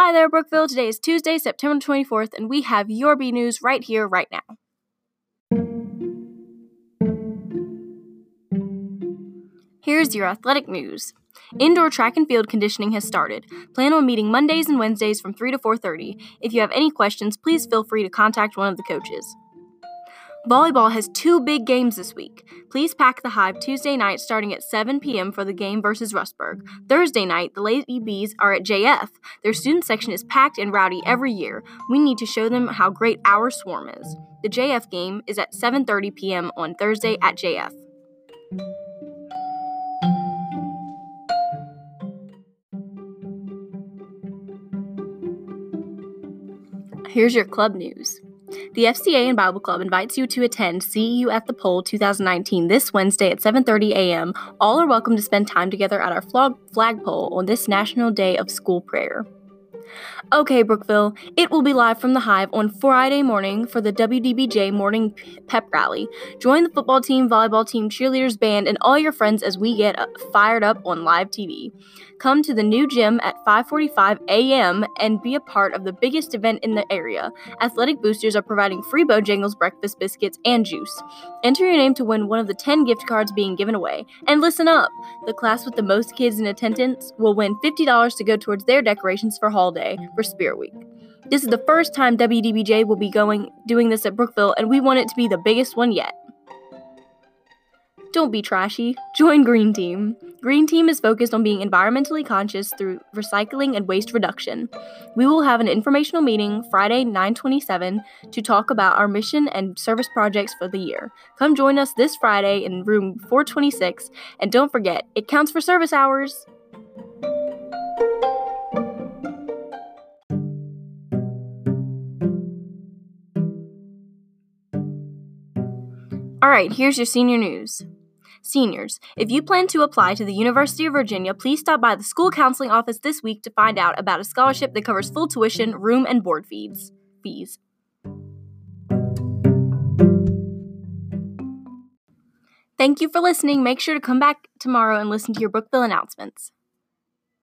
Hi there, Brookville. Today is Tuesday, September 24th, and we have your B News right here, right now. Here's your athletic news. Indoor track and field conditioning has started. Plan on meeting Mondays and Wednesdays from 3 to 4:30. If you have any questions, please feel free to contact one of the coaches. Volleyball has two big games this week. Please pack the Hive Tuesday night starting at 7 p.m. for the game versus Rustburg. Thursday night, the Lady Bees are at JF. Their student section is packed and rowdy every year. We need to show them how great our swarm is. The JF game is at 7:30 p.m. on Thursday at JF. Here's your club news. The FCA and Bible Club invites you to attend See You at the Pole 2019 this Wednesday at 7:30 a.m. All are welcome to spend time together at our flagpole on this National Day of School Prayer. Okay, Brookville, it will be live from the Hive on Friday morning for the WDBJ Morning Pep Rally. Join the football team, volleyball team, cheerleaders, band, and all your friends as we get uh, fired up on live TV. Come to the new gym at 5:45 a.m. and be a part of the biggest event in the area. Athletic Boosters are providing free Bojangles breakfast biscuits and juice. Enter your name to win one of the 10 gift cards being given away. And listen up, the class with the most kids in attendance will win $50 to go towards their decorations for holiday for Spirit Week. This is the first time WDBJ will be going doing this at Brookville, and we want it to be the biggest one yet. Don't be trashy. Join Green Team. Green Team is focused on being environmentally conscious through recycling and waste reduction. We will have an informational meeting Friday, 927 to talk about our mission and service projects for the year. Come join us this Friday in room 426 and don't forget, it counts for service hours. All right, here's your senior news. Seniors, if you plan to apply to the University of Virginia, please stop by the school counseling office this week to find out about a scholarship that covers full tuition, room, and board fees. Fees. Thank you for listening. Make sure to come back tomorrow and listen to your Brookville announcements.